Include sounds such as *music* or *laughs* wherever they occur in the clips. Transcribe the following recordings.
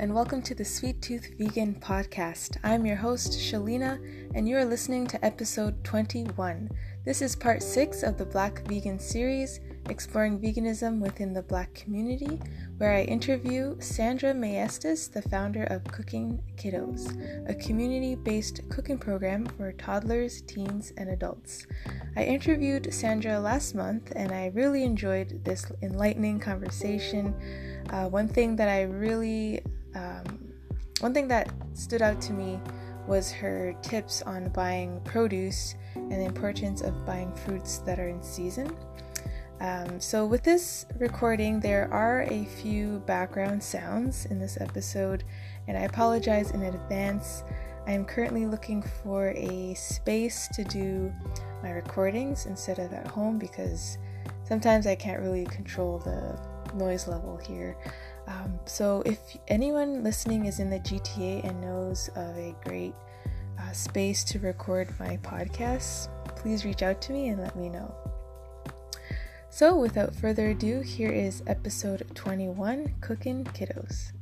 And welcome to the Sweet Tooth Vegan Podcast. I'm your host, Shaleena, and you are listening to episode 21. This is part 6 of the Black Vegan series, exploring veganism within the Black community, where I interview Sandra Maestas, the founder of Cooking Kiddos, a community based cooking program for toddlers, teens, and adults. I interviewed Sandra last month, and I really enjoyed this enlightening conversation. Uh, one thing that I really, um, one thing that stood out to me was her tips on buying produce and the importance of buying fruits that are in season. Um, so, with this recording, there are a few background sounds in this episode, and I apologize in advance. I am currently looking for a space to do my recordings instead of at home because sometimes I can't really control the noise level here. Um, so, if anyone listening is in the GTA and knows of a great uh, space to record my podcasts, please reach out to me and let me know. So, without further ado, here is episode 21 Cooking Kiddos.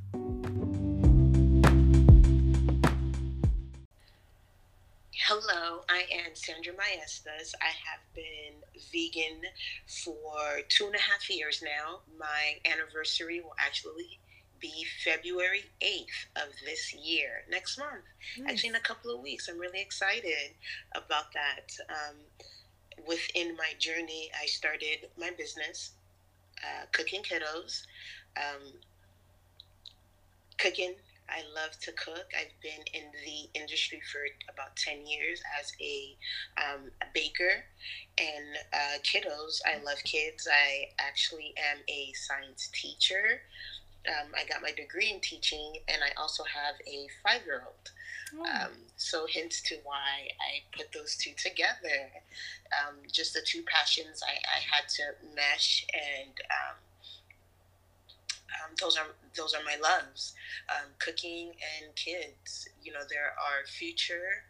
Hello, I am Sandra Maestas. I have been vegan for two and a half years now. My anniversary will actually be February 8th of this year, next month. Nice. Actually, in a couple of weeks. I'm really excited about that. Um, within my journey, I started my business, uh, Cooking Kiddos. Um, cooking I love to cook. I've been in the industry for about 10 years as a, um, a baker. And uh, kiddos, I love kids. I actually am a science teacher. Um, I got my degree in teaching, and I also have a five year old. Oh. Um, so, hence to why I put those two together. Um, just the two passions I, I had to mesh and um, those are those are my loves. Um, cooking and kids you know they're our future.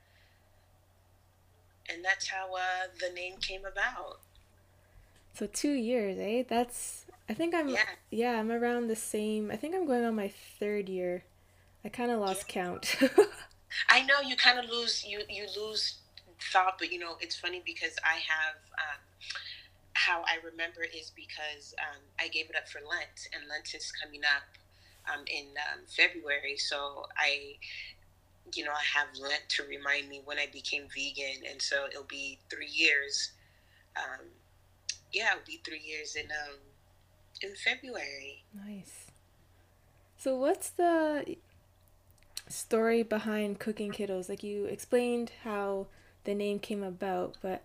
And that's how uh, the name came about. So two years eh? That's i think i'm yeah. yeah i'm around the same i think i'm going on my third year. I kind of lost yeah. count. I *laughs* know you kind of lose you you lose thought but you know it's funny because i have um, how I remember is because um, I gave it up for Lent, and Lent is coming up um, in um, February. So I, you know, I have Lent to remind me when I became vegan, and so it'll be three years. Um, yeah, it'll be three years in um, in February. Nice. So what's the story behind cooking kiddos? Like you explained how the name came about, but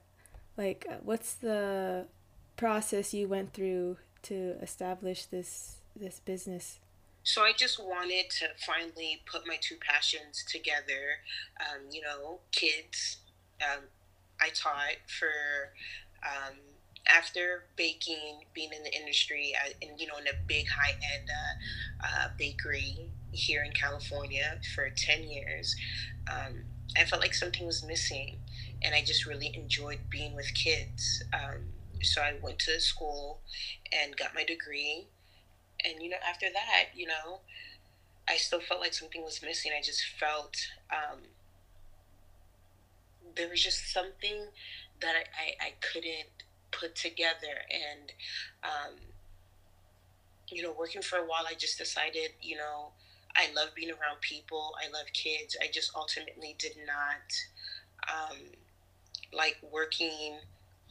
like what's the process you went through to establish this this business? So I just wanted to finally put my two passions together. Um, you know, kids. Um, I taught for um, after baking, being in the industry, I, and you know, in a big high end uh, uh, bakery here in California for ten years. Um, I felt like something was missing, and I just really enjoyed being with kids. Um, so I went to school and got my degree. And, you know, after that, you know, I still felt like something was missing. I just felt um, there was just something that I, I, I couldn't put together. And, um, you know, working for a while, I just decided, you know, I love being around people. I love kids. I just ultimately did not um, like working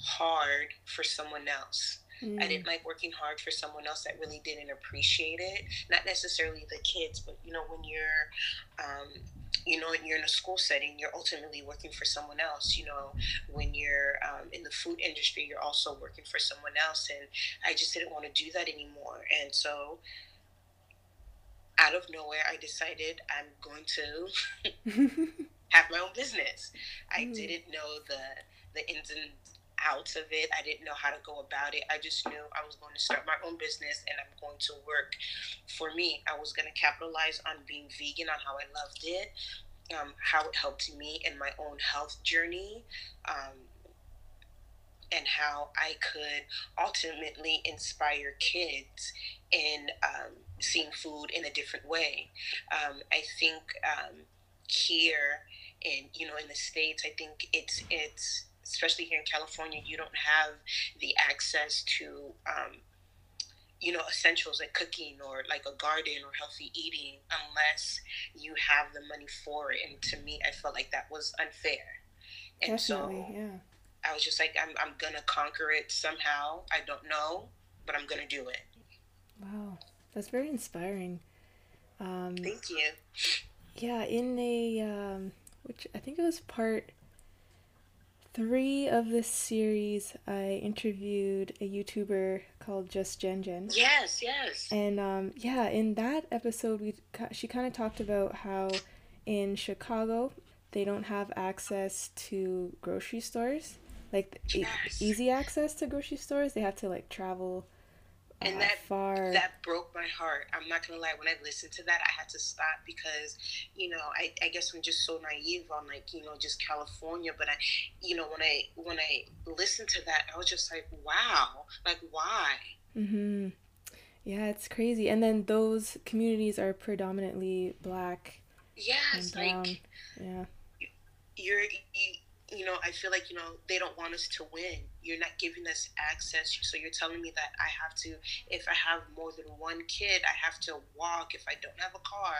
hard for someone else. Mm. I didn't like working hard for someone else that really didn't appreciate it. Not necessarily the kids, but you know, when you're, um, you know, you're in a school setting, you're ultimately working for someone else. You know, when you're um, in the food industry, you're also working for someone else. And I just didn't want to do that anymore. And so, out of nowhere, I decided I'm going to *laughs* *laughs* have my own business. I mm. didn't know the the ins and out of it. I didn't know how to go about it. I just knew I was going to start my own business and I'm going to work for me. I was going to capitalize on being vegan, on how I loved it, um, how it helped me in my own health journey. Um, and how I could ultimately inspire kids in um, seeing food in a different way. Um, I think um, here in you know in the states, I think it's it's especially here in California, you don't have the access to um, you know essentials like cooking or like a garden or healthy eating unless you have the money for it. And to me, I felt like that was unfair. And Definitely, so yeah. I was just like, I'm, I'm gonna conquer it somehow. I don't know, but I'm gonna do it. Wow, that's very inspiring. Um, Thank you. Yeah, in a um, which I think it was part three of this series, I interviewed a YouTuber called Just Jen Jen. Yes, yes. And um, yeah, in that episode, we she kind of talked about how in Chicago they don't have access to grocery stores, like yes. e- easy access to grocery stores. They have to like travel and that far. that broke my heart. I'm not gonna lie. When I listened to that, I had to stop because, you know, I, I guess I'm just so naive on like you know just California. But I, you know, when I when I listened to that, I was just like, wow, like why? Mm-hmm. Yeah, it's crazy. And then those communities are predominantly black. Yes, like yeah. You're you, you know, I feel like, you know, they don't want us to win. You're not giving us access. So you're telling me that I have to, if I have more than one kid, I have to walk. If I don't have a car,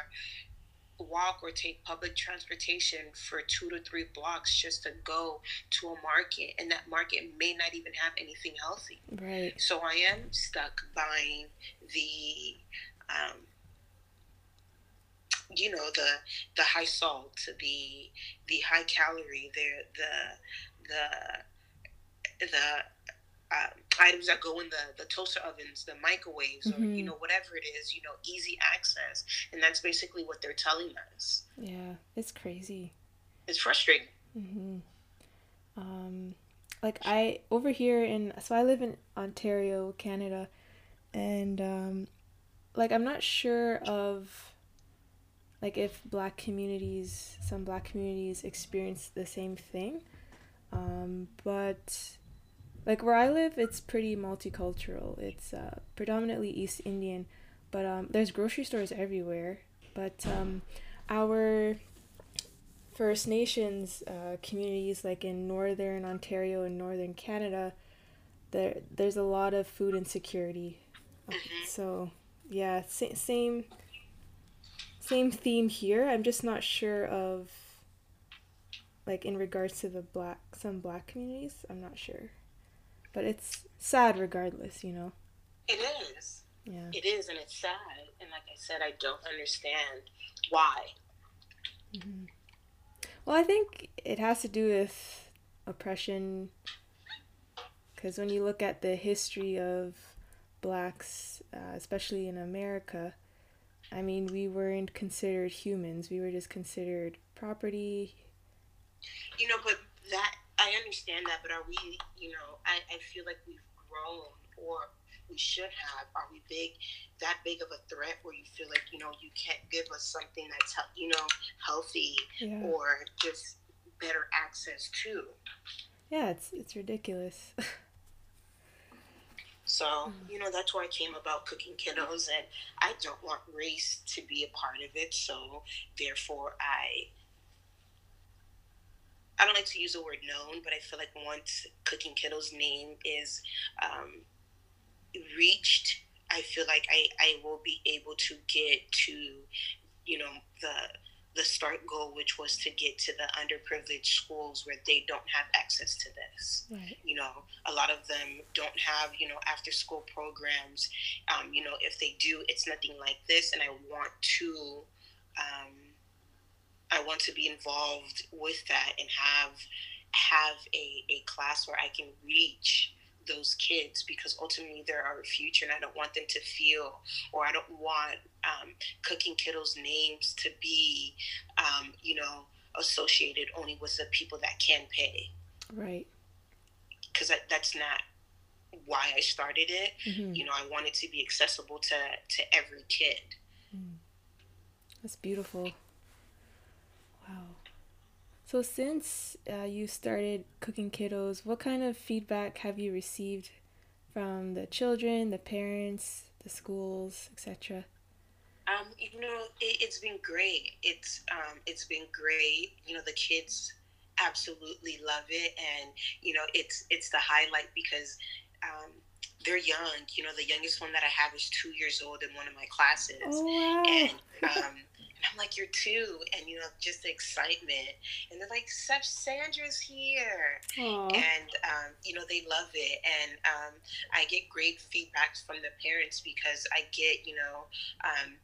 walk or take public transportation for two to three blocks just to go to a market. And that market may not even have anything healthy. Right. So I am stuck buying the, um, you know the the high salt, the the high calorie, the the the the uh, items that go in the, the toaster ovens, the microwaves, mm-hmm. or you mm-hmm. know whatever it is, you know, easy access, and that's basically what they're telling us. Yeah, it's crazy. It's frustrating. Mm-hmm. Um, like I over here in so I live in Ontario, Canada, and um, like I'm not sure of like if black communities some black communities experience the same thing um, but like where i live it's pretty multicultural. It's uh, predominantly east indian but um, there's grocery stores everywhere. But um, our first nations uh, communities like in northern ontario and northern canada there there's a lot of food insecurity. Mm-hmm. so yeah sa- same same theme here. I'm just not sure of like in regards to the black some black communities. I'm not sure. But it's sad regardless, you know. It is. Yeah. It is and it's sad. And like I said, I don't understand why. Mm-hmm. Well, I think it has to do with oppression because when you look at the history of blacks, uh, especially in America, I mean, we weren't considered humans. We were just considered property. You know, but that, I understand that, but are we, you know, I, I feel like we've grown or we should have. Are we big, that big of a threat where you feel like, you know, you can't give us something that's, you know, healthy yeah. or just better access to? Yeah, it's, it's ridiculous. *laughs* So, mm-hmm. you know, that's why I came about cooking kiddos, and I don't want race to be a part of it. So, therefore, I I don't like to use the word known, but I feel like once Cooking Kiddos' name is um, reached, I feel like I, I will be able to get to, you know, the the start goal, which was to get to the underprivileged schools where they don't have access to this. Right. You know, a lot of them don't have, you know, after school programs. Um, you know, if they do, it's nothing like this. And I want to, um, I want to be involved with that and have have a, a class where I can reach those kids because ultimately they're our future and I don't want them to feel or I don't want um, cooking kiddos names to be um, you know associated only with the people that can pay. Right. Because that, that's not why I started it. Mm-hmm. you know I want it to be accessible to to every kid. Mm. that's beautiful So, since uh, you started cooking kiddos, what kind of feedback have you received from the children, the parents, the schools, etc.? Um, you know, it, has been great. It's um, it's been great. You know, the kids absolutely love it, and you know, it's it's the highlight because um, they're young. You know, the youngest one that I have is two years old in one of my classes, oh, wow. and um, I'm like, you're two, and you know, just the excitement, and they're like, Chef Sandra's here, Aww. and um, you know, they love it, and um, I get great feedback from the parents because I get, you know, um,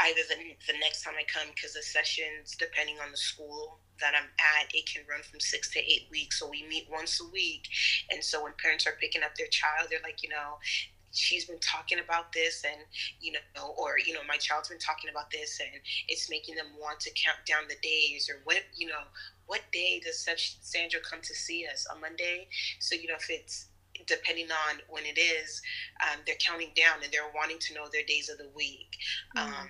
either the, the next time I come because the sessions, depending on the school that I'm at, it can run from six to eight weeks. So we meet once a week, and so when parents are picking up their child, they're like, you know, she's been talking about this and you know or you know my child's been talking about this and it's making them want to count down the days or what you know what day does sandra come to see us? On monday? So you know if it's depending on when it is um, they're counting down and they're wanting to know their days of the week. Mm-hmm. um,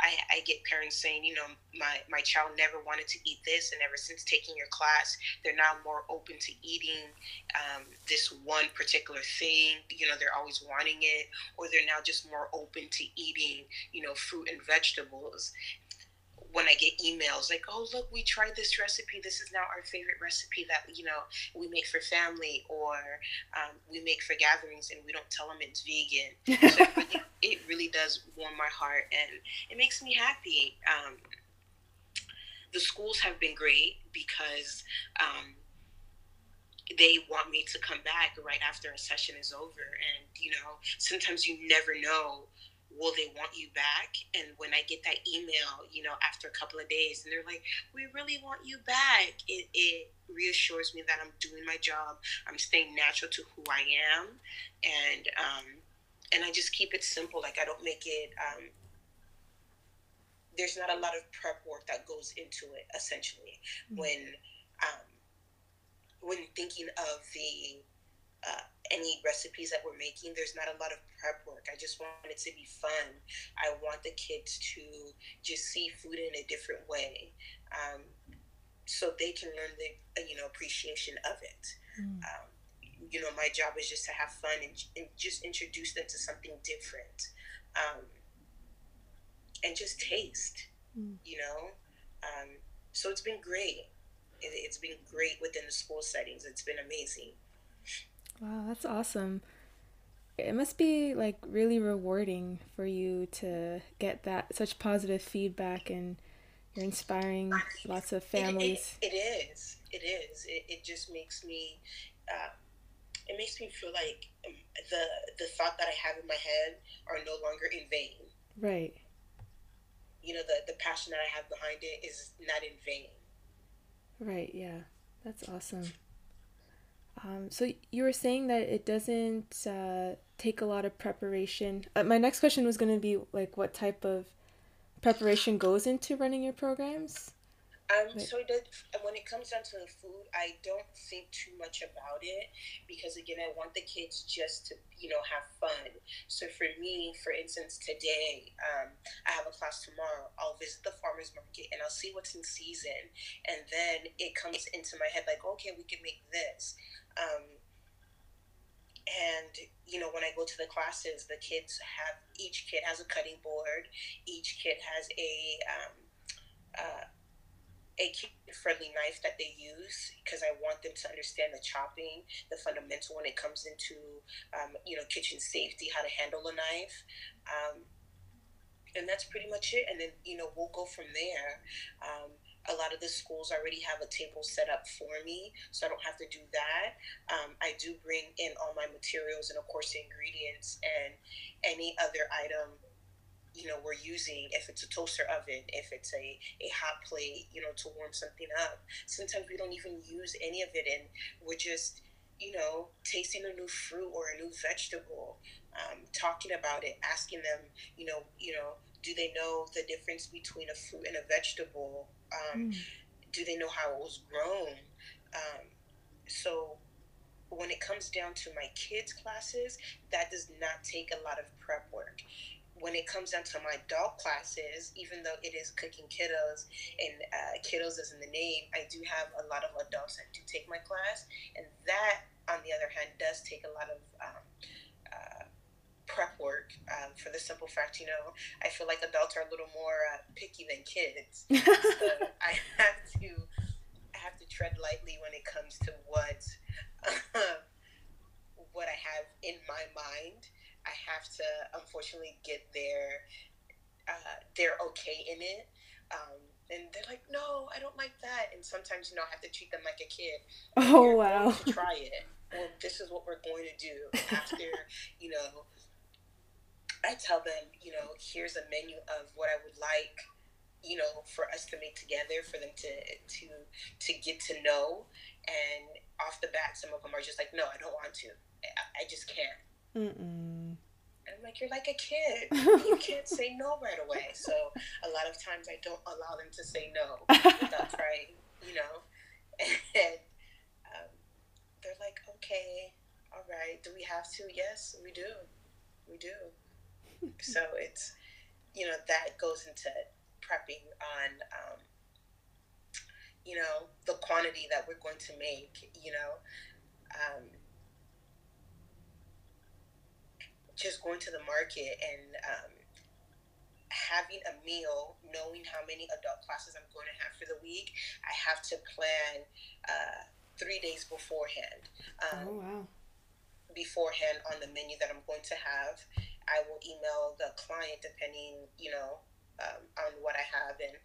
I, I get parents saying, you know, my, my child never wanted to eat this, and ever since taking your class, they're now more open to eating um, this one particular thing. You know, they're always wanting it, or they're now just more open to eating, you know, fruit and vegetables when I get emails like, "Oh, look, we tried this recipe. This is now our favorite recipe that you know we make for family or um, we make for gatherings, and we don't tell them it's vegan." *laughs* So it, really, it, really, does warm my heart, and it makes me happy. Um, the schools have been great because um, they want me to come back right after a session is over, and you know sometimes you never know will they want you back? And when I get that email, you know, after a couple of days, and they're like, we really want you back, it, it reassures me that I'm doing my job. I'm staying natural to who I am. And, um, and I just keep it simple. Like I don't make it, um, there's not a lot of prep work that goes into it essentially mm-hmm. when, um, when thinking of the, uh, any recipes that we're making, there's not a lot of prep work. I just want it to be fun. I want the kids to just see food in a different way, um, so they can learn the you know appreciation of it. Mm. Um, you know, my job is just to have fun and, and just introduce them to something different, um, and just taste. Mm. You know, um, so it's been great. It, it's been great within the school settings. It's been amazing. Wow, that's awesome. It must be like really rewarding for you to get that such positive feedback and you're inspiring lots of families. It, it, it is. It is. It, it just makes me. Uh, it makes me feel like um, the the thought that I have in my head are no longer in vain. Right. You know the the passion that I have behind it is not in vain. Right. Yeah. That's awesome. Um, so you were saying that it doesn't uh, take a lot of preparation. Uh, my next question was going to be like, what type of preparation goes into running your programs? Um, so that when it comes down to the food, I don't think too much about it because again, I want the kids just to you know have fun. So for me, for instance, today um, I have a class tomorrow. I'll visit the farmers market and I'll see what's in season, and then it comes into my head like, okay, we can make this. Um, and you know when i go to the classes the kids have each kid has a cutting board each kid has a um, uh, a friendly knife that they use because I want them to understand the chopping, the fundamental when it comes into um, you know kitchen safety, how to handle a knife, um, and that's pretty much it. And then you know we'll go from there. A lot of the schools already have a table set up for me, so I don't have to do that. Um, I do bring in all my materials and, of course, the ingredients and any other item you know we're using if it's a toaster oven if it's a, a hot plate you know to warm something up sometimes we don't even use any of it and we're just you know tasting a new fruit or a new vegetable um, talking about it asking them you know you know do they know the difference between a fruit and a vegetable um, mm. do they know how it was grown um, so when it comes down to my kids classes that does not take a lot of prep work when it comes down to my adult classes, even though it is cooking kiddos and uh, kiddos is in the name, I do have a lot of adults that do take my class, and that, on the other hand, does take a lot of um, prep work um, for the simple fact, you know, I feel like adults are a little more uh, picky than kids, *laughs* so I have to I have to tread lightly when it comes to what what I have in my mind I have to unfortunately get their uh, they're okay in it. Um, and they're like, no, I don't like that. And sometimes, you know, I have to treat them like a kid. Oh, wow. try it. Well, this is what we're going to do. After, you know, I tell them, you know, here's a menu of what I would like, you know, for us to make together, for them to to to get to know. And off the bat, some of them are just like, no, I don't want to. I, I just can't. Mm-mm. And I'm like, you're like a kid. *laughs* you can't say no right away. So a lot of times I don't allow them to say no without *laughs* trying, you know. And um, they're like, okay, all right. Do we have to? Yes, we do. We do. *laughs* so it's, you know, that goes into prepping on, um, you know, the quantity that we're going to make, you know. Um, just going to the market and um, having a meal, knowing how many adult classes I'm going to have for the week, I have to plan uh, three days beforehand. Um, oh, wow. Beforehand on the menu that I'm going to have. I will email the client depending, you know, um, on what I have and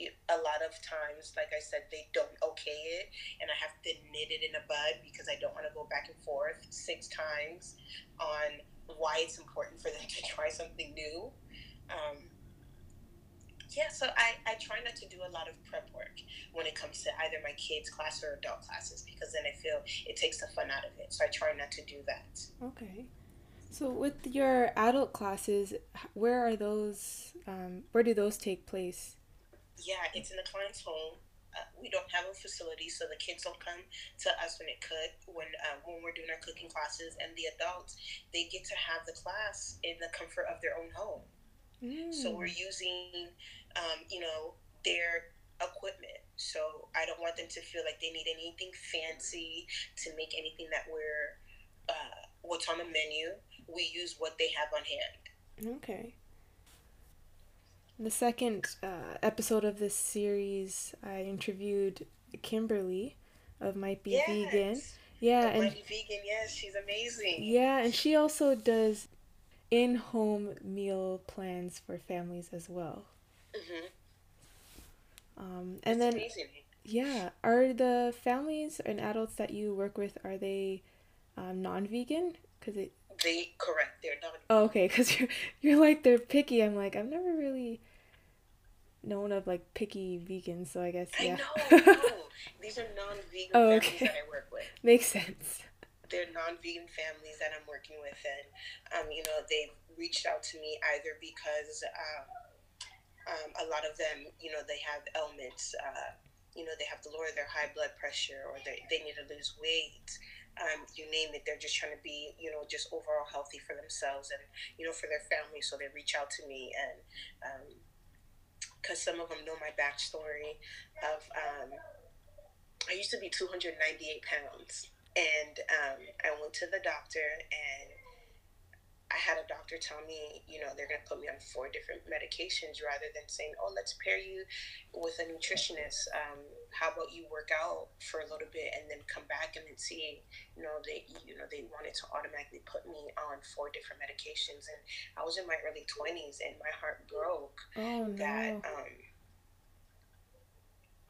a lot of times, like I said, they don't okay it, and I have to knit it in a bud because I don't want to go back and forth six times on why it's important for them *laughs* to try something new. Um, yeah, so I, I try not to do a lot of prep work when it comes to either my kids' class or adult classes because then I feel it takes the fun out of it. So I try not to do that. Okay. So with your adult classes, where are those? Um, where do those take place? Yeah, it's in the client's home uh, we don't have a facility, so the kids don't come to us when it cook when um, when we're doing our cooking classes, and the adults they get to have the class in the comfort of their own home. Mm. So we're using, um, you know, their equipment. So I don't want them to feel like they need anything fancy to make anything that we're uh, what's on the menu. We use what they have on hand. Okay the second uh, episode of this series, I interviewed Kimberly of Might Be yes. Vegan. Yeah, and Vegan. Yes, she's amazing. Yeah, and she also does in-home meal plans for families as well. Mm-hmm. Um, and That's then, amazing. yeah, are the families and adults that you work with are they um, non-vegan? Because it they correct. They're not. Oh, okay. Because you're you're like they're picky. I'm like I've never really known of like picky vegans, so I guess yeah. I know. *laughs* These are non-vegan oh, okay. families that I work with. *laughs* Makes sense. They're non-vegan families that I'm working with, and um, you know they've reached out to me either because um, um, a lot of them, you know, they have ailments. Uh, you know, they have to lower their high blood pressure, or they, they need to lose weight um, you name it, they're just trying to be, you know, just overall healthy for themselves and, you know, for their family. So they reach out to me and, because um, some of them know my backstory of, um, I used to be 298 pounds and um, I went to the doctor and I had a doctor tell me, you know, they're going to put me on four different medications rather than saying, oh, let's pair you with a nutritionist. Um, how about you work out for a little bit and then come back and then see, you know, they, you know, they wanted to automatically put me on four different medications. And I was in my early 20s and my heart broke oh, no. that um,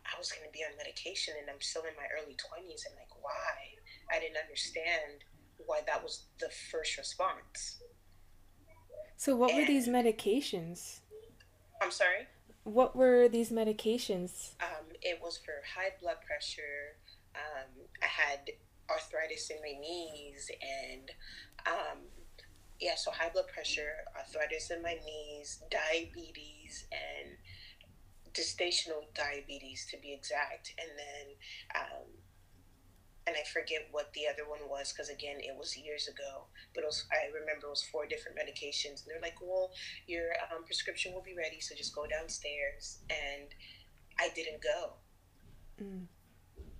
I was going to be on medication and I'm still in my early 20s. And like, why? I didn't understand why that was the first response. So, what and, were these medications? I'm sorry? What were these medications? Um, it was for high blood pressure. Um, I had arthritis in my knees, and um, yeah, so high blood pressure, arthritis in my knees, diabetes, and gestational diabetes to be exact. And then um, and I forget what the other one was because again it was years ago. But it was I remember it was four different medications. And they're like, well, your um, prescription will be ready, so just go downstairs. And I didn't go. Mm.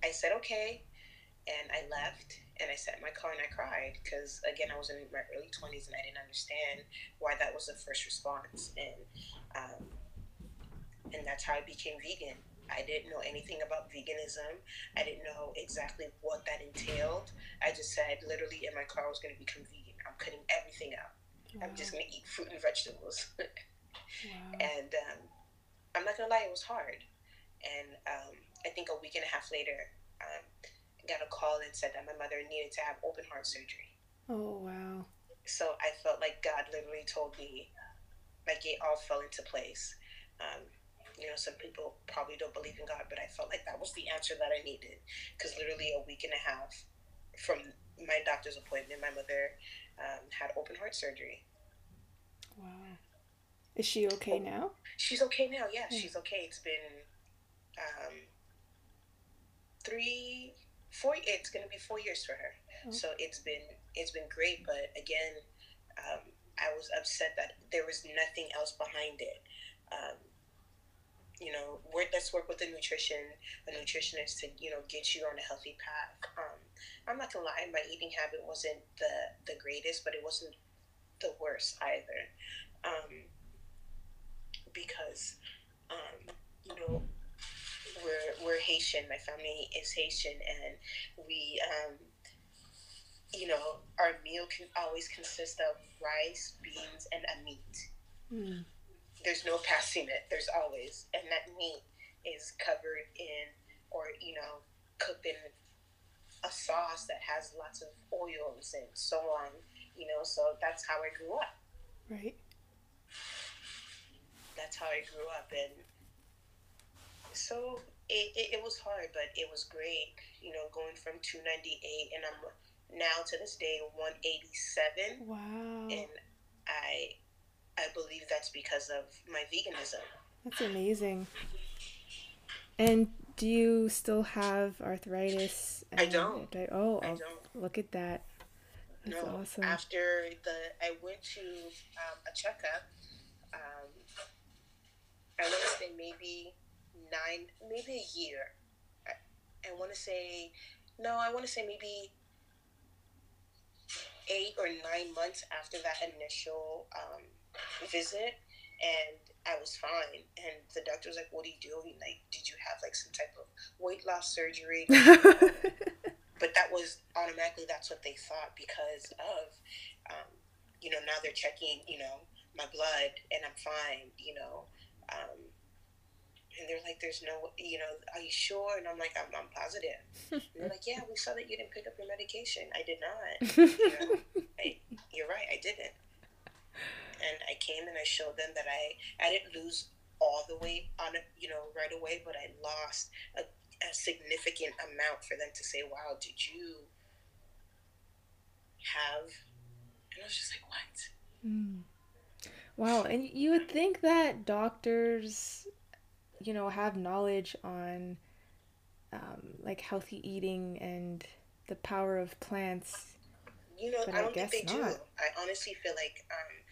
I said okay, and I left. And I sat in my car and I cried because again I was in my early twenties and I didn't understand why that was the first response. And um, and that's how I became vegan I didn't know anything about veganism. I didn't know exactly what that entailed. I just said, literally, in my car, I was going to become vegan. I'm cutting everything out. Wow. I'm just going to eat fruit and vegetables. *laughs* wow. And um, I'm not going to lie, it was hard. And um, I think a week and a half later, um, I got a call and said that my mother needed to have open heart surgery. Oh, wow. So I felt like God literally told me, like it all fell into place. Um, you know, some people probably don't believe in God, but I felt like that was the answer that I needed. Because literally a week and a half from my doctor's appointment, my mother um, had open heart surgery. Wow. Is she okay oh, now? She's okay now, yeah, yeah. she's okay. It's been um, three, four, it's going to be four years for her. Oh. So it's been, it's been great. But again, um, I was upset that there was nothing else behind it. Um, you know, work, let's work with a nutrition, a nutritionist to, you know, get you on a healthy path. Um, I'm not gonna lie, my eating habit wasn't the, the greatest, but it wasn't the worst either. Um, because, um, you know, we're, we're Haitian, my family is Haitian, and we, um, you know, our meal can always consist of rice, beans, and a meat. Mm there's no passing it. There's always, and that meat is covered in, or you know, cooked in a sauce that has lots of oils and so on. You know, so that's how I grew up. Right. That's how I grew up, and so it, it, it was hard, but it was great. You know, going from 298, and I'm now to this day 187. Wow. And I believe that's because of my veganism. That's amazing. And do you still have arthritis? I don't. Di- oh, I don't. Look at that. That's no, awesome. After the, I went to um, a checkup. Um, I want to say maybe nine, maybe a year. I, I want to say, no, I want to say maybe eight or nine months after that initial um, visit and I was fine. And the doctor was like, What are you doing? Like, did you have like some type of weight loss surgery? *laughs* but that was automatically, that's what they thought because of, um, you know, now they're checking, you know, my blood and I'm fine, you know. Um, and they're like, there's no, you know, are you sure? And I'm like, I'm, I'm positive. And they're like, yeah, we saw that you didn't pick up your medication. I did not. You know, *laughs* I, you're right, I didn't and I came and I showed them that I I didn't lose all the weight on it, you know, right away, but I lost a, a significant amount for them to say, "Wow, did you have?" And I was just like, "What?" Mm. Wow, and you would think that doctors, you know, have knowledge on um, like healthy eating and the power of plants. You know, I don't I think they not. do. I honestly feel like um,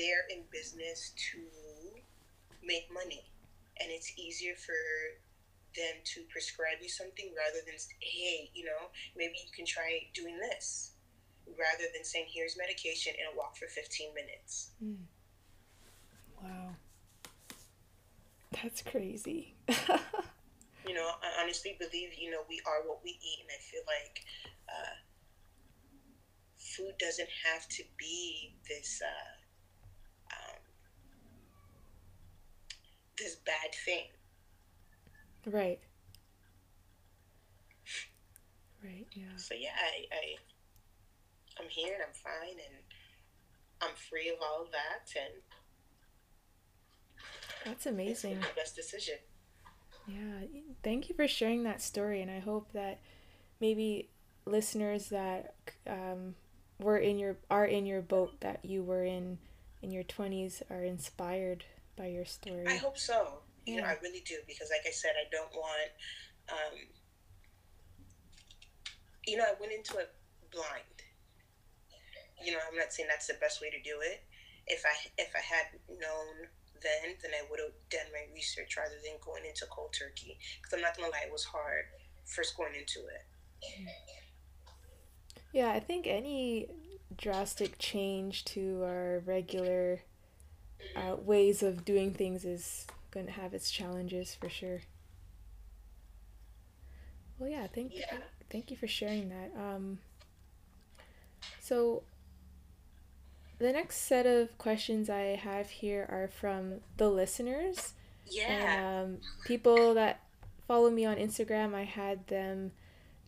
they're in business to make money. And it's easier for them to prescribe you something rather than, hey, you know, maybe you can try doing this. Rather than saying, here's medication and a walk for 15 minutes. Mm. Wow. That's crazy. *laughs* you know, I honestly believe, you know, we are what we eat. And I feel like uh, food doesn't have to be this. Uh, this bad thing. Right. Right. Yeah. So yeah, I, I I'm here and I'm fine and I'm free of all of that and that's amazing. the best decision. Yeah. Thank you for sharing that story and I hope that maybe listeners that um, were in your are in your boat that you were in in your 20s are inspired by your story. I hope so. Yeah. You know, I really do because, like I said, I don't want. Um, you know, I went into it blind. You know, I'm not saying that's the best way to do it. If I if I had known then, then I would have done my research rather than going into cold turkey. Because I'm not gonna lie, it was hard first going into it. Yeah, I think any drastic change to our regular uh, ways of doing things is going to have its challenges for sure. Well, yeah, thank yeah. you, thank you for sharing that. Um, so the next set of questions I have here are from the listeners. Yeah. And, um, people that follow me on Instagram, I had them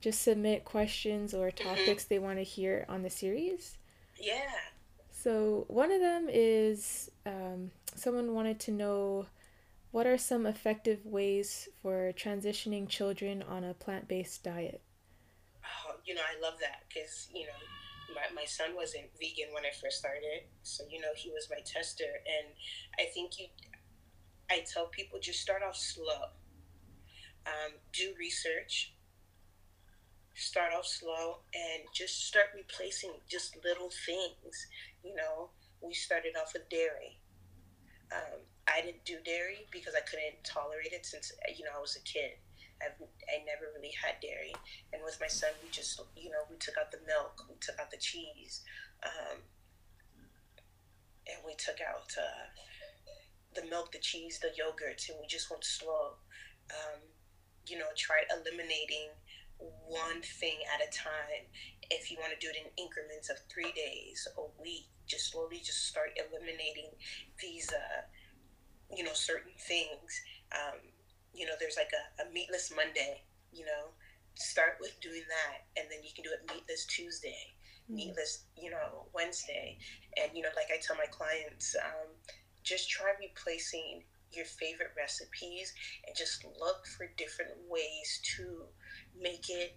just submit questions or mm-hmm. topics mm-hmm. they want to hear on the series. Yeah. So one of them is um, someone wanted to know what are some effective ways for transitioning children on a plant based diet? Oh, you know, I love that because, you know, my, my son wasn't vegan when I first started. So, you know, he was my tester. And I think you, I tell people just start off slow. Um, do research, start off slow, and just start replacing just little things. You know, we started off with dairy. Um, I didn't do dairy because I couldn't tolerate it since, you know, I was a kid. I've, I never really had dairy. And with my son, we just, you know, we took out the milk, we took out the cheese, um, and we took out uh, the milk, the cheese, the yogurts, and we just went slow. Um, you know, tried eliminating one thing at a time. If you want to do it in increments of three days, a week, just slowly just start eliminating these, uh, you know, certain things. Um, you know, there's like a, a meatless Monday, you know, start with doing that. And then you can do it meatless Tuesday, mm-hmm. meatless, you know, Wednesday. And, you know, like I tell my clients, um, just try replacing your favorite recipes and just look for different ways to make it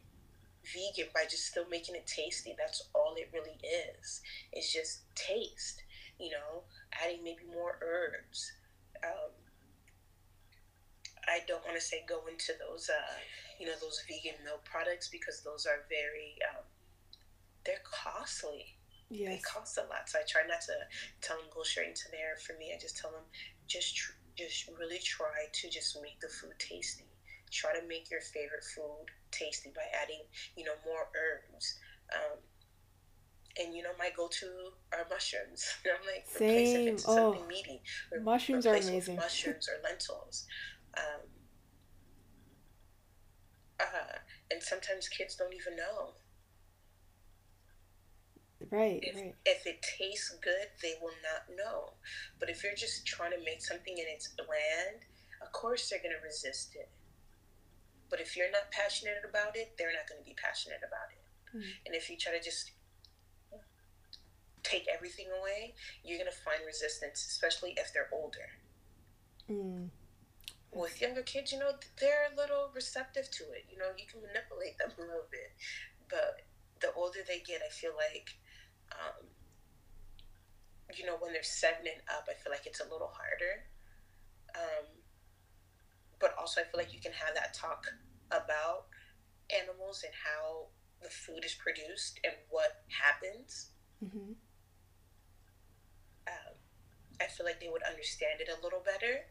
vegan by just still making it tasty. That's all it really is. It's just taste, you know, adding maybe more herbs. Um, I don't want to say go into those, uh, you know, those vegan milk products because those are very, um, they're costly. Yes. They cost a lot. So I try not to tell them go straight into there. For me, I just tell them just, tr- just really try to just make the food tasty. Try to make your favorite food tasty by adding, you know, more herbs. Um, and you know my go-to are mushrooms. *laughs* I'm like Same. replace it oh, something meaty. mushrooms are amazing. mushrooms or lentils. Um, uh, and sometimes kids don't even know. Right, if, right. If it tastes good, they will not know. But if you're just trying to make something and it's bland, of course they're going to resist it. But if you're not passionate about it, they're not going to be passionate about it. Mm. And if you try to just take everything away, you're going to find resistance, especially if they're older. Mm with younger kids, you know, they're a little receptive to it. You know, you can manipulate them *laughs* a little bit. But the older they get, I feel like, um, you know, when they're seven and up, I feel like it's a little harder. Also, I feel like you can have that talk about animals and how the food is produced and what happens. Mm-hmm. Um, I feel like they would understand it a little better.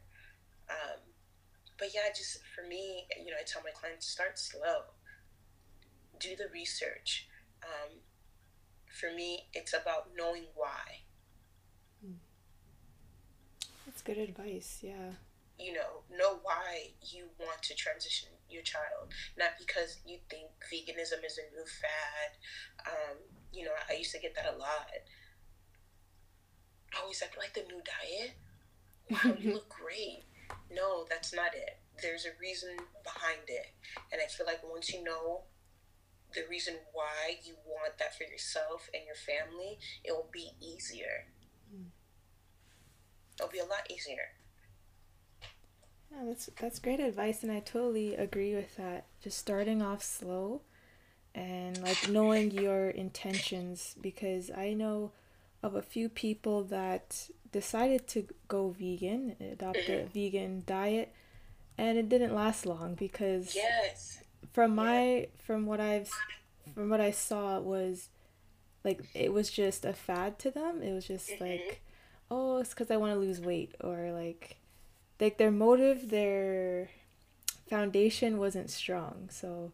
Um, but yeah, just for me, you know, I tell my clients start slow, do the research. Um, for me, it's about knowing why. Hmm. That's good advice. Yeah. You know, know why you want to transition your child, not because you think veganism is a new fad. Um, you know, I used to get that a lot. I always like, like the new diet. Wow, you *laughs* look great no, that's not it. There's a reason behind it. And I feel like once you know the reason why you want that for yourself and your family, it will be easier. Mm. It'll be a lot easier. Yeah, that's that's great advice and I totally agree with that. Just starting off slow and like knowing your intentions because I know of a few people that decided to go vegan, adopt a mm-hmm. vegan diet, and it didn't last long because yes. from my from what I've from what I saw was like it was just a fad to them. It was just mm-hmm. like, oh, it's because I want to lose weight, or like, like their motive, their foundation wasn't strong, so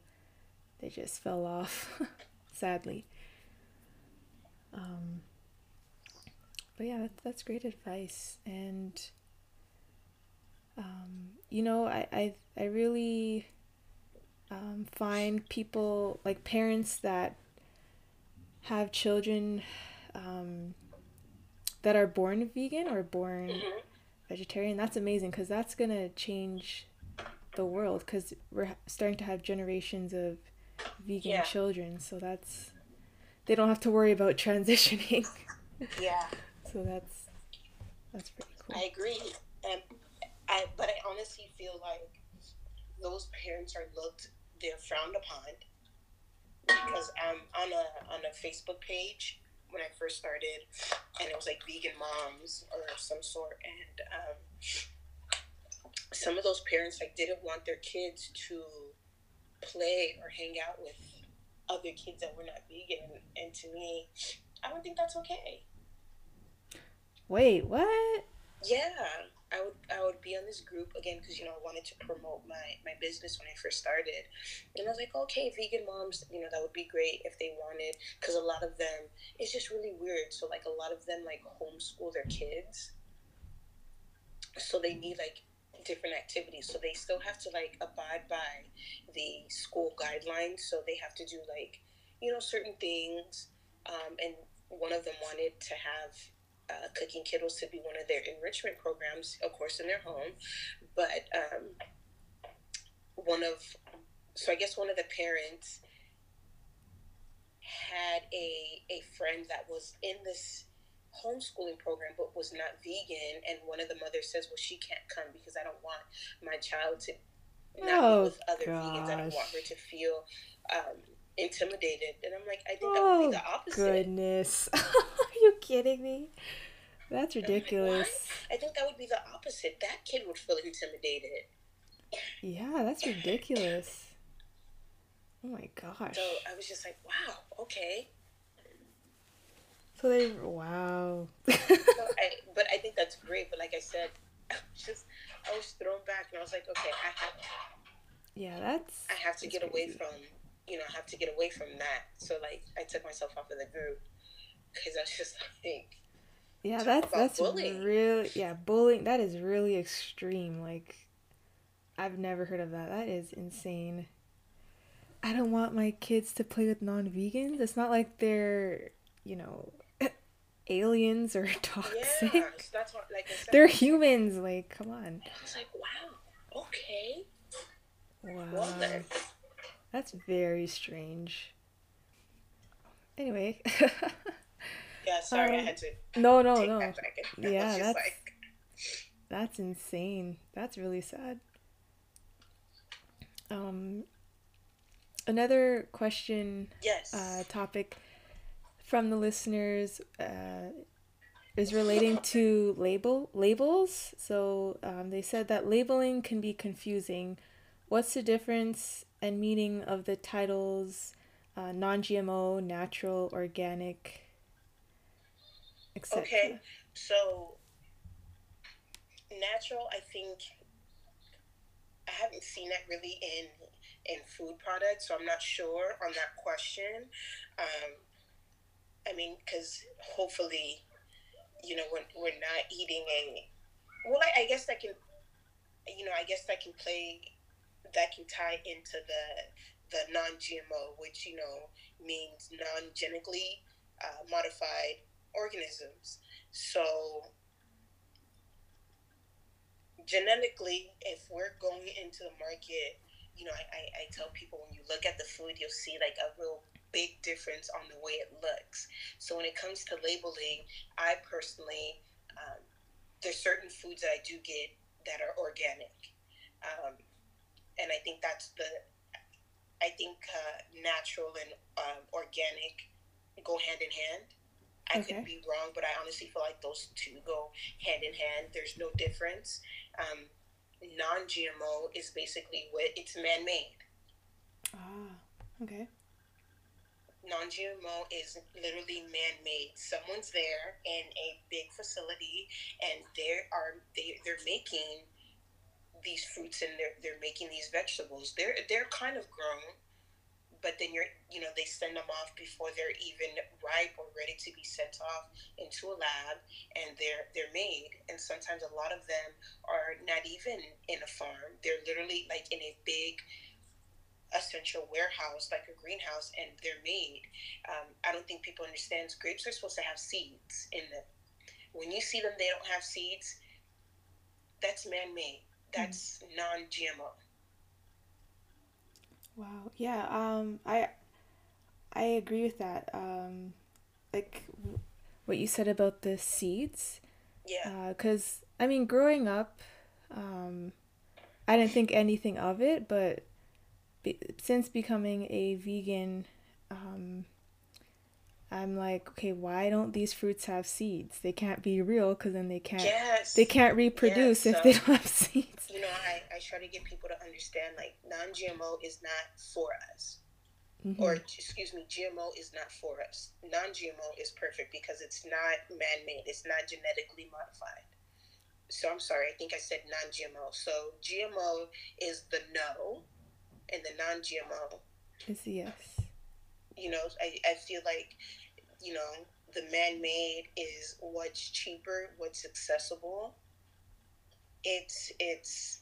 they just fell off, *laughs* sadly. Um, but yeah, that's, that's great advice, and um, you know, I I I really um, find people like parents that have children um, that are born vegan or born mm-hmm. Vegetarian. That's amazing because that's gonna change the world because we're starting to have generations of vegan yeah. children. So that's they don't have to worry about *laughs* transitioning. yeah. So that's that's pretty cool. I agree, and I but I honestly feel like those parents are looked they're frowned upon because I'm on a on a Facebook page when I first started, and it was like vegan moms or some sort, and um, some of those parents like didn't want their kids to play or hang out with other kids that were not vegan, and to me, I don't think that's okay. Wait, what? Yeah, I would I would be on this group again because you know I wanted to promote my my business when I first started, and I was like, okay, vegan moms, you know that would be great if they wanted because a lot of them it's just really weird. So like a lot of them like homeschool their kids, so they need like different activities. So they still have to like abide by the school guidelines. So they have to do like you know certain things, um, and one of them wanted to have uh, Cookin' Kiddos to be one of their enrichment programs, of course, in their home. But um, one of, so I guess one of the parents had a, a friend that was in this homeschooling program but was not vegan and one of the mothers says well she can't come because i don't want my child to not oh, be with other gosh. vegans i don't want her to feel um, intimidated. And I'm like, I think that would be oh, the oh, opposite. Goodness. *laughs* Are you kidding me? That's ridiculous. Like, I think that would be the opposite. That kid would feel intimidated. Yeah, that's ridiculous. Oh my gosh. So I was just like, wow, okay. So they, wow. so I, *laughs* but I think that's great. But like I said, *laughs* I was just, I was thrown back and I was like, okay, I have. Yeah, that's. I have to get crazy. away from you know, I have to get away from that. So like, I took myself off of the group because I was just like, yeah, that's that's bullying. really yeah, bullying. That is really extreme. Like, I've never heard of that. That is insane. I don't want my kids to play with non-vegans. It's not like they're, you know, *laughs* aliens or *laughs* toxic. Yeah, that's what, like they're humans. Like, come on. I was like, wow, okay. Wow. Well, that's very strange. Anyway. *laughs* yeah, sorry, um, I had to. No, no, no. That yeah, that's like... that's insane. That's really sad. Um, another question. Yes. Uh, topic from the listeners uh, is relating to label labels. So um, they said that labeling can be confusing. What's the difference and meaning of the titles uh, non GMO, natural, organic, etc. Okay, so natural, I think I haven't seen that really in in food products, so I'm not sure on that question. Um, I mean, because hopefully, you know, we're, we're not eating a. Well, I, I guess that can, you know, I guess that can play that can tie into the the non-GMO, which you know means non-genetically uh, modified organisms. So genetically, if we're going into the market, you know, I, I, I tell people when you look at the food, you'll see like a real big difference on the way it looks. So when it comes to labeling, I personally, um, there's certain foods that I do get that are organic. Um, and I think that's the I think uh, natural and um, organic go hand in hand. I okay. could be wrong, but I honestly feel like those two go hand in hand. There's no difference. Um, non-GMO is basically what it's man-made. Ah, okay. non-GMO is literally man-made. Someone's there in a big facility, and they are they they're making these fruits and they're they're making these vegetables. They're they're kind of grown, but then you're you know they send them off before they're even ripe or ready to be sent off into a lab and they're they're made. And sometimes a lot of them are not even in a farm. They're literally like in a big essential warehouse like a greenhouse and they're made. Um, i don't think people understand. Grapes are supposed to have seeds in them. When you see them they don't have seeds that's man-made that's mm. non-gmo Wow. Yeah. Um. I. I agree with that. Um, like what you said about the seeds. Yeah. Because uh, I mean, growing up, um, I didn't think anything of it, but be- since becoming a vegan, um, I'm like, okay, why don't these fruits have seeds? They can't be real because then they can't. Yes. They can't reproduce yes. if they don't have *laughs* seeds. You know, I, I try to get people to understand like non-GMO is not for us, mm-hmm. or excuse me, GMO is not for us. Non-GMO is perfect because it's not man-made. It's not genetically modified. So I'm sorry, I think I said non-GMO. So GMO is the no, and the non-GMO is yes you know I, I feel like you know, the man made is what's cheaper, what's accessible. It's it's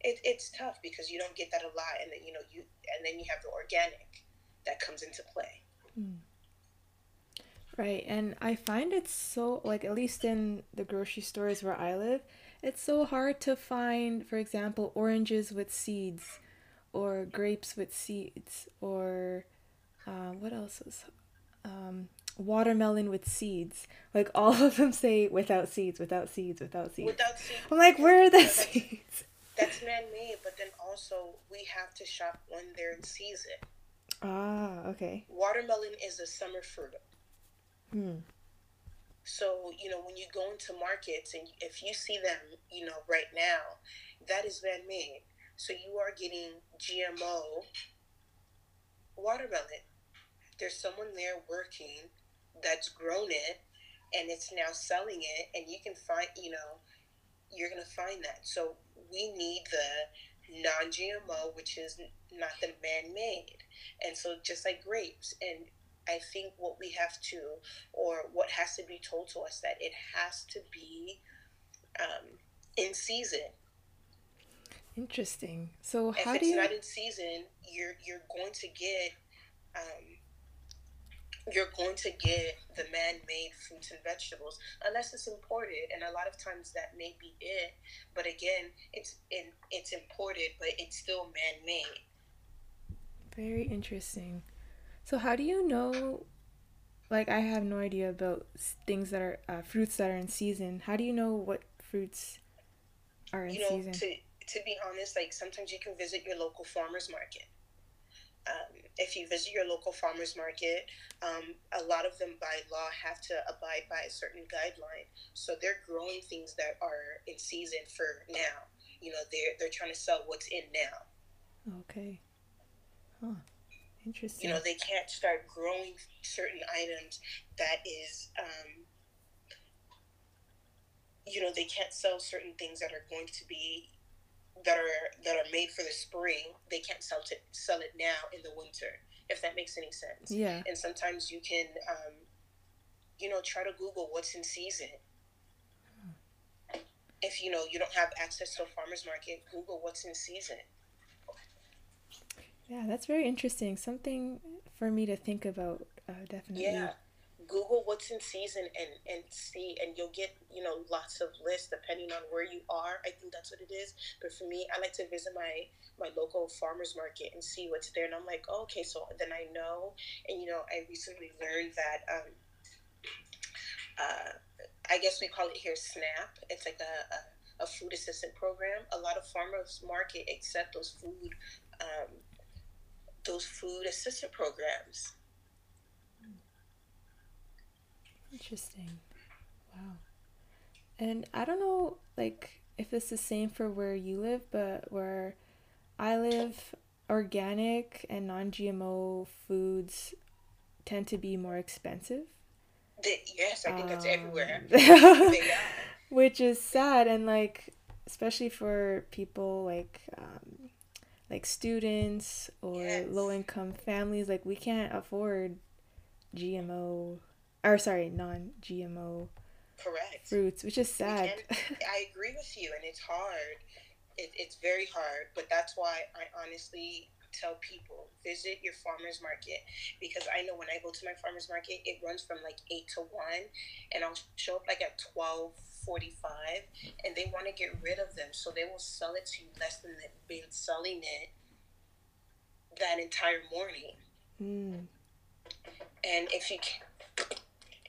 it, it's tough because you don't get that a lot, and then you know you and then you have the organic that comes into play. Mm. Right, and I find it so like at least in the grocery stores where I live, it's so hard to find, for example, oranges with seeds, or grapes with seeds, or uh, what else is um, watermelon with seeds. Like *laughs* all of them say without seeds, without seeds, without seeds. Without seeds. I'm like, where are the *laughs* seeds? That's man made, but then also we have to shop when they're in season. Ah, okay. Watermelon is a summer fruit. Hmm. So, you know, when you go into markets and if you see them, you know, right now, that is man made. So you are getting GMO watermelon there's someone there working that's grown it and it's now selling it and you can find you know you're going to find that. So we need the non-gmo which is not the man-made. And so just like grapes and i think what we have to or what has to be told to us that it has to be um, in season. Interesting. So how if do it's you not in season you're you're going to get um, you're going to get the man-made fruits and vegetables unless it's imported and a lot of times that may be it but again it's in it's imported but it's still man-made. Very interesting. So how do you know like i have no idea about things that are uh, fruits that are in season. How do you know what fruits are in you know, season? to, to be honest like sometimes you can visit your local farmers market. Um, if you visit your local farmers market, um, a lot of them by law have to abide by a certain guideline. So they're growing things that are in season for now. You know, they're they're trying to sell what's in now. Okay. Huh. Interesting. You know, they can't start growing certain items that is. Um, you know, they can't sell certain things that are going to be that are that are made for the spring, they can't sell to sell it now in the winter. If that makes any sense. Yeah. And sometimes you can, um, you know, try to Google what's in season. If you know you don't have access to a farmer's market, Google what's in season. Yeah, that's very interesting. Something for me to think about. Uh, definitely. Yeah. Google what's in season and and see, and you'll get you know lots of lists depending on where you are. I think that's what it is. But for me, I like to visit my my local farmers market and see what's there, and I'm like, oh, okay, so then I know. And you know, I recently learned that. Um, uh, I guess we call it here SNAP. It's like a, a, a food assistant program. A lot of farmers market accept those food um, those food assistant programs. Interesting. Wow. And I don't know, like, if it's the same for where you live, but where I live, organic and non-GMO foods tend to be more expensive. The, yes, I think um, that's everywhere. Um, *laughs* which is sad and like especially for people like um, like students or yes. low income families like we can't afford GMO or sorry non GMO correct fruits which is sad *laughs* I agree with you and it's hard it, it's very hard but that's why I honestly tell people visit your farmers market because I know when I go to my farmers market, it runs from like eight to one, and I'll show up like at twelve forty five, and they want to get rid of them, so they will sell it to you less than they've been selling it that entire morning. Mm. And if you can,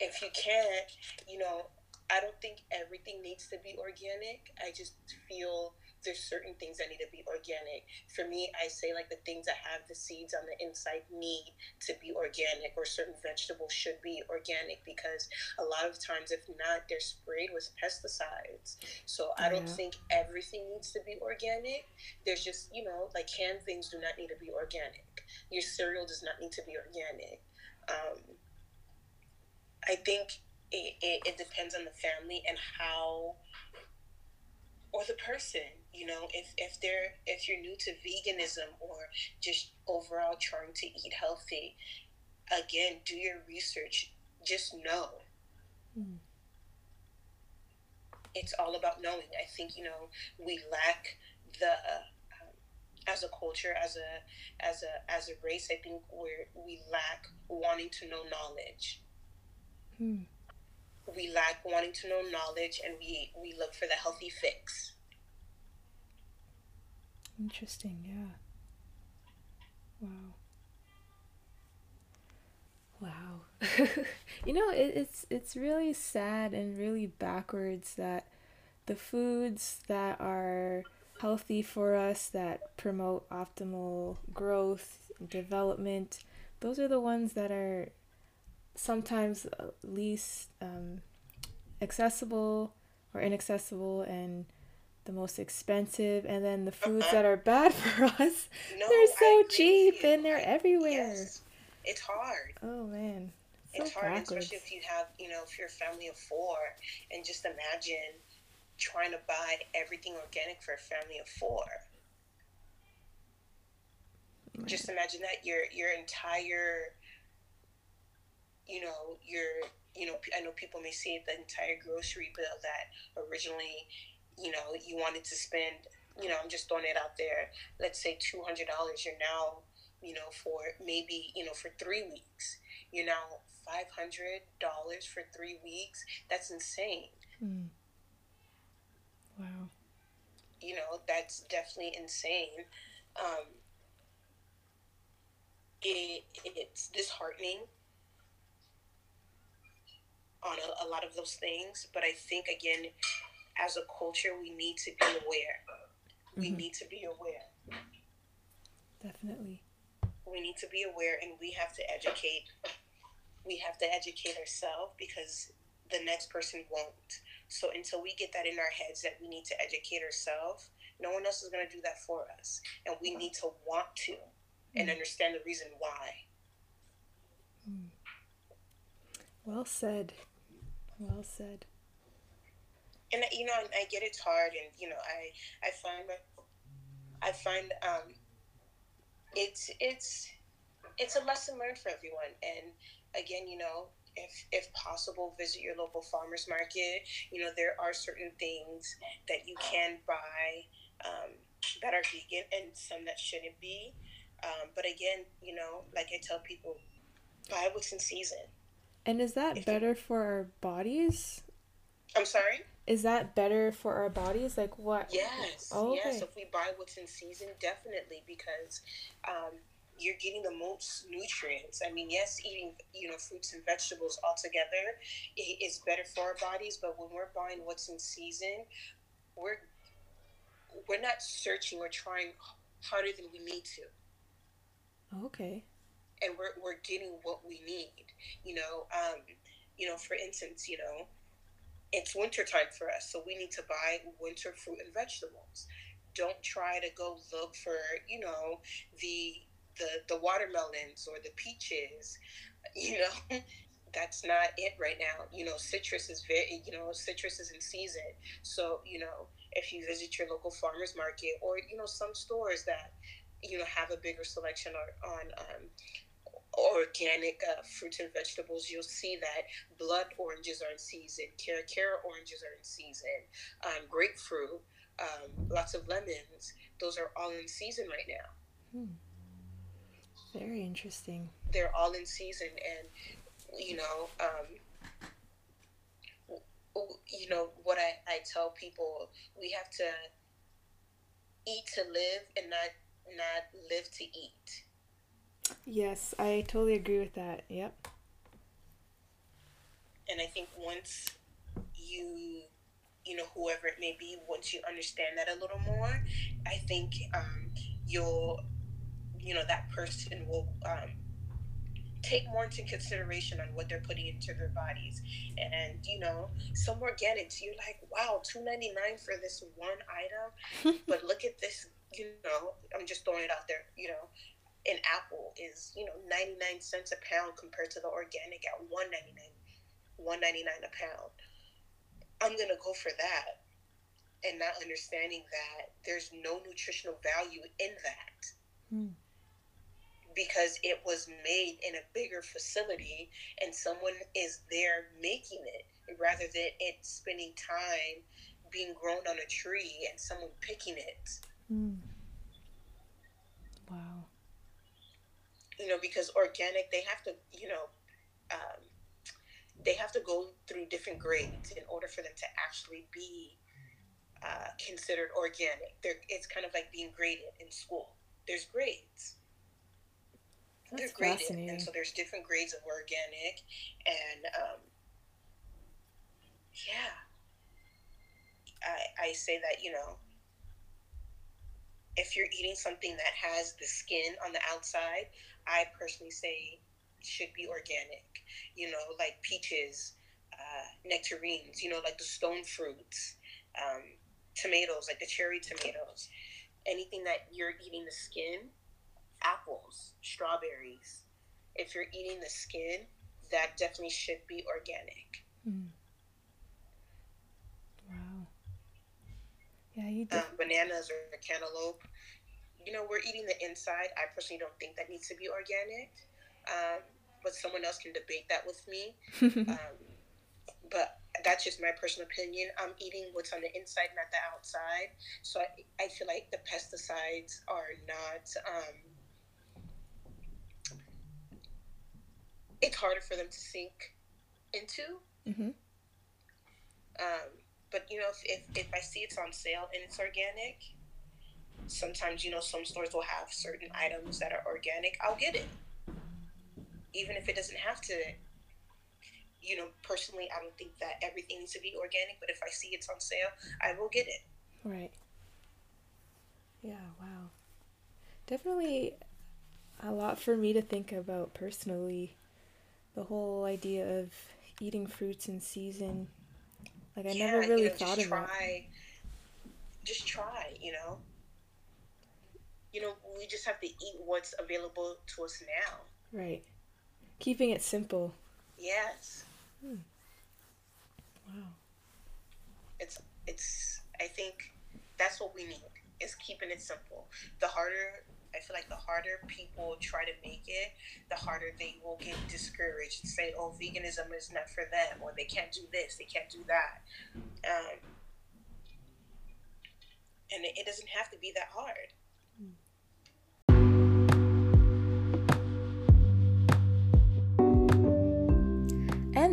if you can't, you know, I don't think everything needs to be organic. I just feel there's certain things that need to be organic. For me, I say like the things that have the seeds on the inside need to be organic, or certain vegetables should be organic because a lot of times, if not, they're sprayed with pesticides. So I don't think everything needs to be organic. There's just, you know, like canned things do not need to be organic. Your cereal does not need to be organic. Um, I think it, it, it depends on the family and how or the person you know if if they're if you're new to veganism or just overall trying to eat healthy again do your research. Just know. Mm. it's all about knowing. I think you know we lack the um, as a culture as a as a as a race i think we're we lack wanting to know knowledge mm. we lack wanting to know knowledge and we we look for the healthy fix Interesting, yeah. Wow. Wow. *laughs* you know, it, it's it's really sad and really backwards that the foods that are healthy for us that promote optimal growth development those are the ones that are sometimes least um, accessible or inaccessible and the most expensive and then the foods uh-huh. that are bad *laughs* for us no, they're so cheap and they're everywhere yes. it's hard oh man it's, so hard backwards. especially if you have you know if you're a family of four and just imagine trying to buy everything organic for a family of four right. just imagine that your your entire you know your you know i know people may say the entire grocery bill that originally you know, you wanted to spend, you know, I'm just throwing it out there, let's say $200, you're now, you know, for maybe, you know, for three weeks, you're now $500 for three weeks. That's insane. Mm. Wow. You know, that's definitely insane. Um, it, it's disheartening on a, a lot of those things, but I think again, as a culture, we need to be aware. We mm-hmm. need to be aware. Definitely. We need to be aware and we have to educate. We have to educate ourselves because the next person won't. So until we get that in our heads that we need to educate ourselves, no one else is going to do that for us. And we need to want to and mm. understand the reason why. Mm. Well said. Well said and you know, I get it's hard, and you know, I I find I find um, it's it's it's a lesson learned for everyone, and again, you know, if if possible, visit your local farmers market. You know, there are certain things that you can buy um, that are vegan, and some that shouldn't be. Um, but again, you know, like I tell people, buy what's in season. And is that if better for our bodies? I'm sorry is that better for our bodies? Like what? Yes. Oh, okay. Yes. If we buy what's in season, definitely because um, you're getting the most nutrients. I mean, yes, eating you know fruits and vegetables altogether is better for our bodies, but when we're buying what's in season, we're we're not searching. We're trying harder than we need to. Okay. And we're we're getting what we need. You know, um, you know, for instance, you know it's winter time for us, so we need to buy winter fruit and vegetables. don't try to go look for you know the the the watermelons or the peaches you know that's not it right now you know citrus is very you know citrus is in season so you know if you visit your local farmers market or you know some stores that you know have a bigger selection on, on um, organic uh, fruits and vegetables, you'll see that blood oranges are in season, cara cara oranges are in season, um, grapefruit, um, lots of lemons. Those are all in season right now. Hmm. Very interesting. They're all in season, and you know, um, you know what I, I tell people: we have to eat to live, and not not live to eat. Yes, I totally agree with that. Yep. And I think once you you know, whoever it may be, once you understand that a little more, I think um, you'll, you know, that person will um, take more into consideration on what they're putting into their bodies. And, you know, some organics, you're like, wow, two ninety nine for this one item. *laughs* but look at this, you know, I'm just throwing it out there, you know. An apple is, you know, 99 cents a pound compared to the organic at 199 199 a pound I'm going to go for that. And not understanding that there's no nutritional value in that. Mm. Because it was made in a bigger facility and someone is there making it rather than it spending time being grown on a tree and someone picking it. Mm. Wow. You know, because organic, they have to, you know, um, they have to go through different grades in order for them to actually be uh, considered organic. They're, it's kind of like being graded in school. There's grades. That's They're graded, and so there's different grades of organic, and um, yeah, I I say that you know if you're eating something that has the skin on the outside, I personally say should be organic. You know, like peaches, uh, nectarines. You know, like the stone fruits, um, tomatoes, like the cherry tomatoes. Anything that you're eating the skin, apples, strawberries. If you're eating the skin, that definitely should be organic. Mm. Wow. Yeah, you um, bananas or cantaloupe. You know, we're eating the inside. I personally don't think that needs to be organic um, but someone else can debate that with me. *laughs* um, but that's just my personal opinion. I'm eating what's on the inside, not the outside. So I, I feel like the pesticides are not. Um, it's harder for them to sink into. Mm-hmm. Um, but you know, if, if, if I see it's on sale and it's organic, sometimes you know some stores will have certain items that are organic. I'll get it. Even if it doesn't have to you know personally i don't think that everything needs to be organic but if i see it's on sale i will get it. Right. Yeah wow. Definitely a lot for me to think about personally. The whole idea of eating fruits in season. Like i yeah, never really you know, thought of try, that just try you know you know we just have to eat what's available to us now right Keeping it simple. Yes. Hmm. Wow. It's it's I think that's what we need is keeping it simple. The harder I feel like the harder people try to make it, the harder they will get discouraged and say, "Oh, veganism is not for them," or "They can't do this, they can't do that." Um, and it, it doesn't have to be that hard.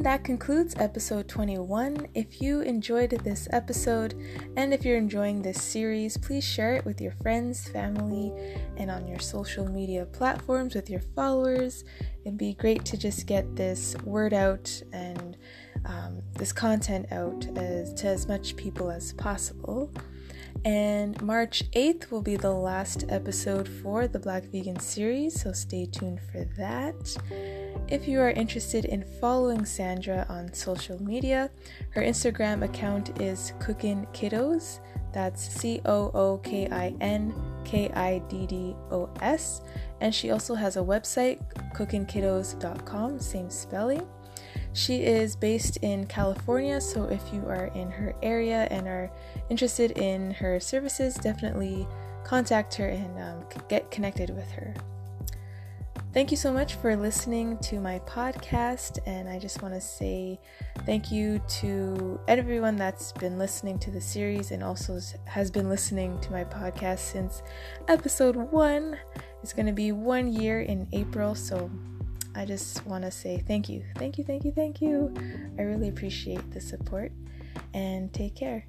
That concludes episode 21. If you enjoyed this episode and if you're enjoying this series, please share it with your friends, family, and on your social media platforms with your followers. It'd be great to just get this word out and um, this content out as, to as much people as possible. And March 8th will be the last episode for the Black Vegan series, so stay tuned for that. If you are interested in following Sandra on social media, her Instagram account is Cookin Kiddos. That's C O O K I N K I D D O S. And she also has a website, cookinkiddos.com, same spelling. She is based in California, so if you are in her area and are interested in her services, definitely contact her and um, get connected with her. Thank you so much for listening to my podcast, and I just want to say thank you to everyone that's been listening to the series and also has been listening to my podcast since episode one. It's going to be one year in April, so I just want to say thank you. Thank you, thank you, thank you. I really appreciate the support and take care.